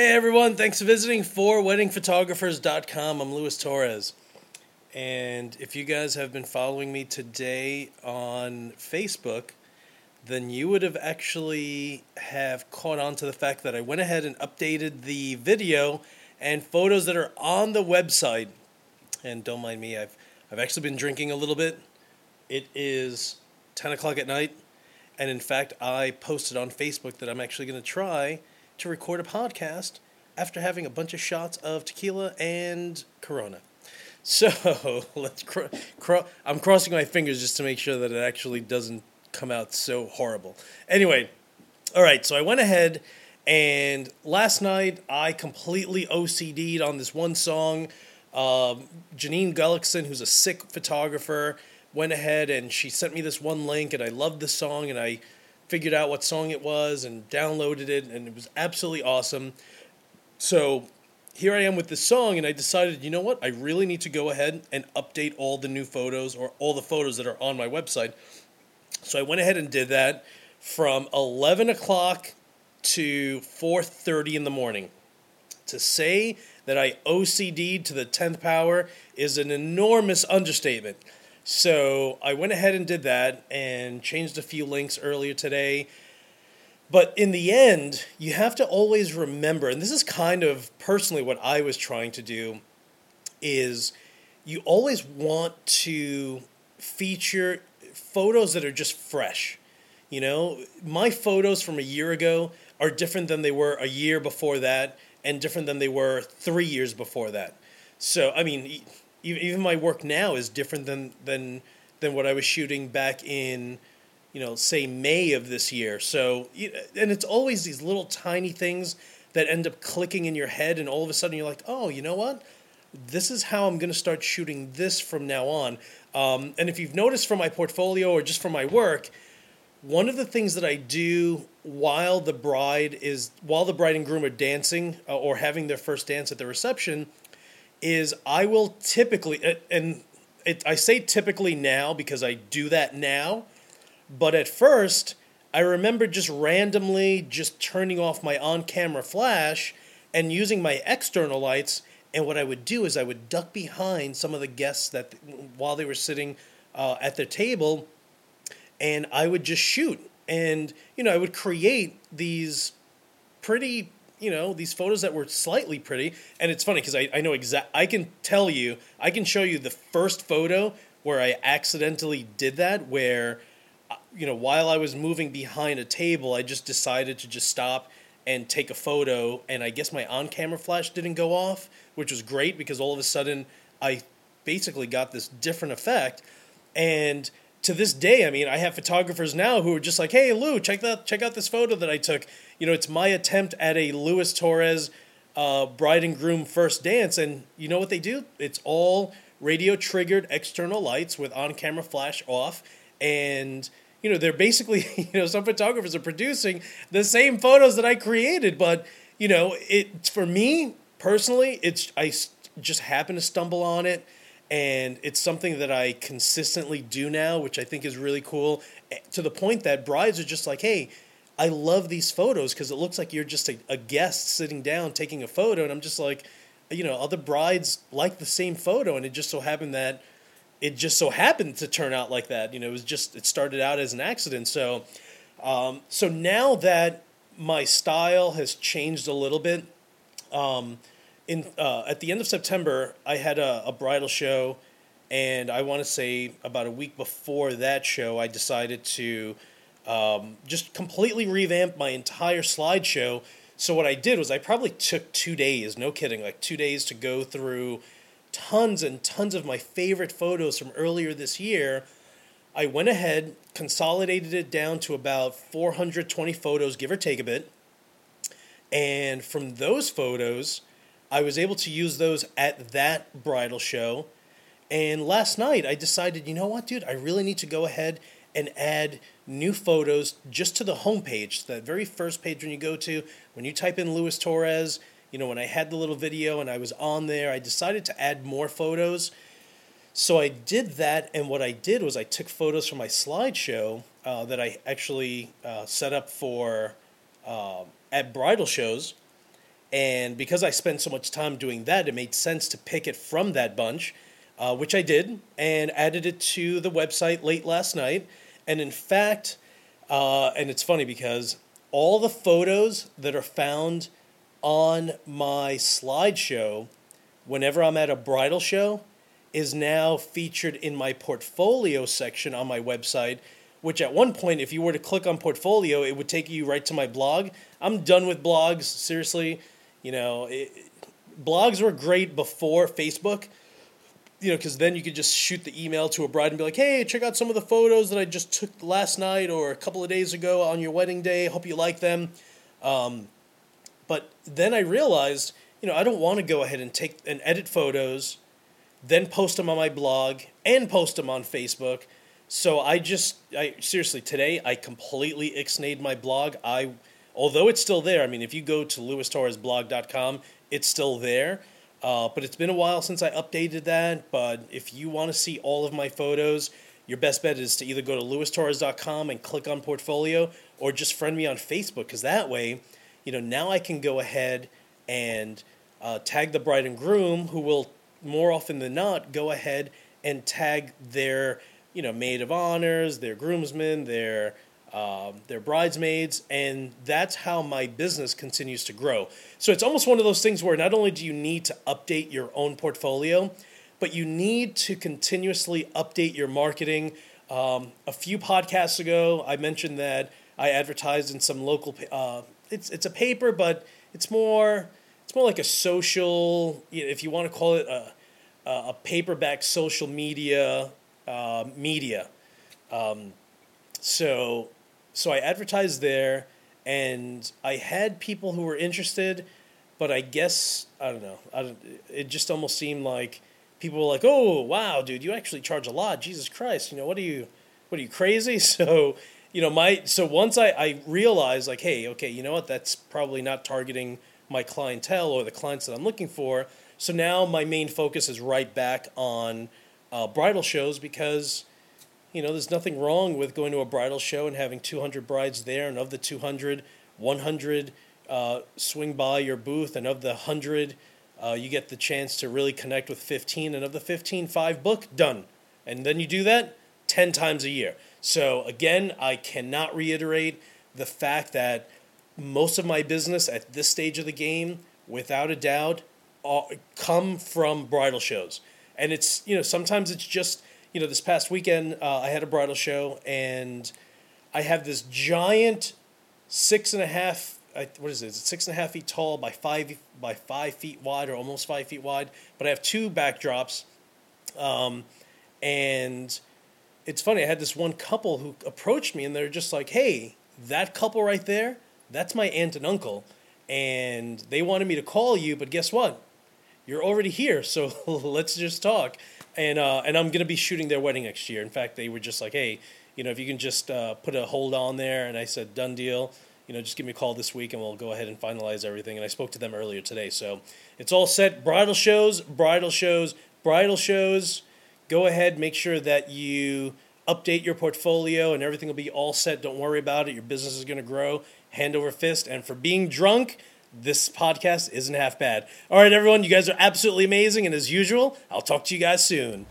Hey everyone, thanks for visiting for weddingphotographers.com. I'm Luis Torres. And if you guys have been following me today on Facebook, then you would have actually have caught on to the fact that I went ahead and updated the video and photos that are on the website. And don't mind me, I've I've actually been drinking a little bit. It is 10 o'clock at night. And in fact, I posted on Facebook that I'm actually going to try to record a podcast after having a bunch of shots of tequila and Corona. So let's. Cr- cr- I'm crossing my fingers just to make sure that it actually doesn't come out so horrible. Anyway, all right. So I went ahead and last night I completely OCD'd on this one song. Um, Janine Gullickson, who's a sick photographer, went ahead and she sent me this one link, and I loved the song, and I figured out what song it was and downloaded it, and it was absolutely awesome. So here I am with this song, and I decided, you know what? I really need to go ahead and update all the new photos or all the photos that are on my website. So I went ahead and did that from 11 o'clock to 4:30 in the morning. To say that I OCD'd to the 10th power is an enormous understatement. So I went ahead and did that and changed a few links earlier today. But in the end, you have to always remember, and this is kind of personally what I was trying to do, is you always want to feature photos that are just fresh. You know, my photos from a year ago are different than they were a year before that, and different than they were three years before that. So, I mean, even even my work now is different than than than what I was shooting back in, you know, say May of this year. So, and it's always these little tiny things that end up clicking in your head, and all of a sudden you're like, oh, you know what? This is how I'm going to start shooting this from now on. Um, and if you've noticed from my portfolio or just from my work, one of the things that I do while the bride is while the bride and groom are dancing uh, or having their first dance at the reception is I will typically and it, I say typically now because I do that now, but at first I remember just randomly just turning off my on-camera flash and using my external lights. And what I would do is I would duck behind some of the guests that while they were sitting uh, at their table, and I would just shoot. And you know I would create these pretty you know these photos that were slightly pretty and it's funny because I, I know exact i can tell you i can show you the first photo where i accidentally did that where uh, you know while i was moving behind a table i just decided to just stop and take a photo and i guess my on-camera flash didn't go off which was great because all of a sudden i basically got this different effect and to this day, I mean, I have photographers now who are just like, "Hey, Lou, check that, check out this photo that I took." You know, it's my attempt at a Luis Torres uh, bride and groom first dance, and you know what they do? It's all radio triggered external lights with on camera flash off, and you know they're basically, you know, some photographers are producing the same photos that I created, but you know, it for me personally, it's I just happen to stumble on it and it's something that I consistently do now, which I think is really cool. Eh, to the point that brides are just like, "Hey, I love these photos because it looks like you're just a, a, guest sitting down taking a photo," and I'm just like, you know, other brides like the same photo, and it just so happened that it just so happened to turn out like that. You know, it was just it started out as an accident. So, um, so now that my style has changed a little bit. Um, in uh, at the end of September, I had a, a bridal show, and I want to say about a week before that show, I decided to um, just completely revamp my entire slideshow. So what I did was I probably took two days, no kidding, like two days to go through tons and tons of my favorite photos from earlier this year. I went ahead, consolidated it down to about 420 photos, give or take a bit. And from those photos, I was able to use those at that bridal show. And last night I decided, you know what, dude, I really need to go ahead and add new photos just to the homepage, that very first page when you go to, when you type in Luis Torres, you know, when I had the little video and I was on there, I decided to add more photos. So I did that, and what I did was I took photos from my slideshow uh, that I actually uh, set up for uh, at bridal shows, And because I spent so much time doing that, it made sense to pick it from that bunch, uh, which I did, and added it to the website late last night. And in fact, uh, and it's funny because all the photos that are found on my slideshow whenever I'm at a bridal show is now featured in my portfolio section on my website which at one point, if you were to click on portfolio, it would take you right to my blog. I'm done with blogs, seriously. You know, it, blogs were great before Facebook, you know, because then you could just shoot the email to a bride and be like, hey, check out some of the photos that I just took last night or a couple of days ago on your wedding day. Hope you like them. Um, but then I realized, you know, I don't want to go ahead and take and edit photos, then post them on my blog and post them on Facebook so I just, I seriously today I completely ixnayed my blog. I, although it's still there. I mean, if you go to lewistorresblog.com, it's still there. Uh, but it's been a while since I updated that. But if you want to see all of my photos, your best bet is to either go to lewistorres.com and click on portfolio, or just friend me on Facebook. Because that way, you know, now I can go ahead and uh, tag the bride and groom, who will more often than not go ahead and tag their you know, maid of honors, their groomsmen, their um, their bridesmaids, and that's how my business continues to grow. So it's almost one of those things where not only do you need to update your own portfolio, but you need to continuously update your marketing. Um, a few podcasts ago, I mentioned that I advertised in some local. Uh, it's it's a paper, but it's more it's more like a social, if you want to call it a a paperback social media uh, media. Um, so, so I advertised there, and I had people who were interested, but I guess I don't know. I don't, it just almost seemed like people were like, "Oh, wow, dude, you actually charge a lot. Jesus Christ, you know what are you, what are you crazy?" So, you know, my so once I I realized like, hey, okay, you know what, that's probably not targeting my clientele or the clients that I'm looking for. So now my main focus is right back on uh, bridal shows because you know there's nothing wrong with going to a bridal show and having 200 brides there and of the 200 100 uh, swing by your booth and of the 100 uh, you get the chance to really connect with 15 and of the 15 five book done. And then you do that 10 times a year. So again i cannot reiterate the fact that most of my business at this stage of the game without a doubt come from bridal shows. And it's you know sometimes it's just you know this past weekend uh, I had a bridal show and I have this giant six and a half what is it? Six and a half feet tall by five by five feet wide or almost five feet wide. But I have two backdrops, um, and it's funny. I had this one couple who approached me and they're just like, "Hey, that couple right there, that's my aunt and uncle." And they wanted me to call you, but guess what? You're already here, so let's just talk. And uh, and I'm gonna be shooting their wedding next year. In fact, they were just like, hey, you know, if you can just uh, put a hold on there, and I said, done deal. You know, just give me a call this week, and we'll go ahead and finalize everything. And I spoke to them earlier today, so it's all set. Bridal shows, bridal shows, bridal shows. Go ahead, make sure that you update your portfolio, and everything will be all set. Don't worry about it. Your business is gonna grow hand over fist. And for being drunk this podcast isn't half bad. All right, everyone, you guys are absolutely amazing. And as usual, I'll talk to you guys soon.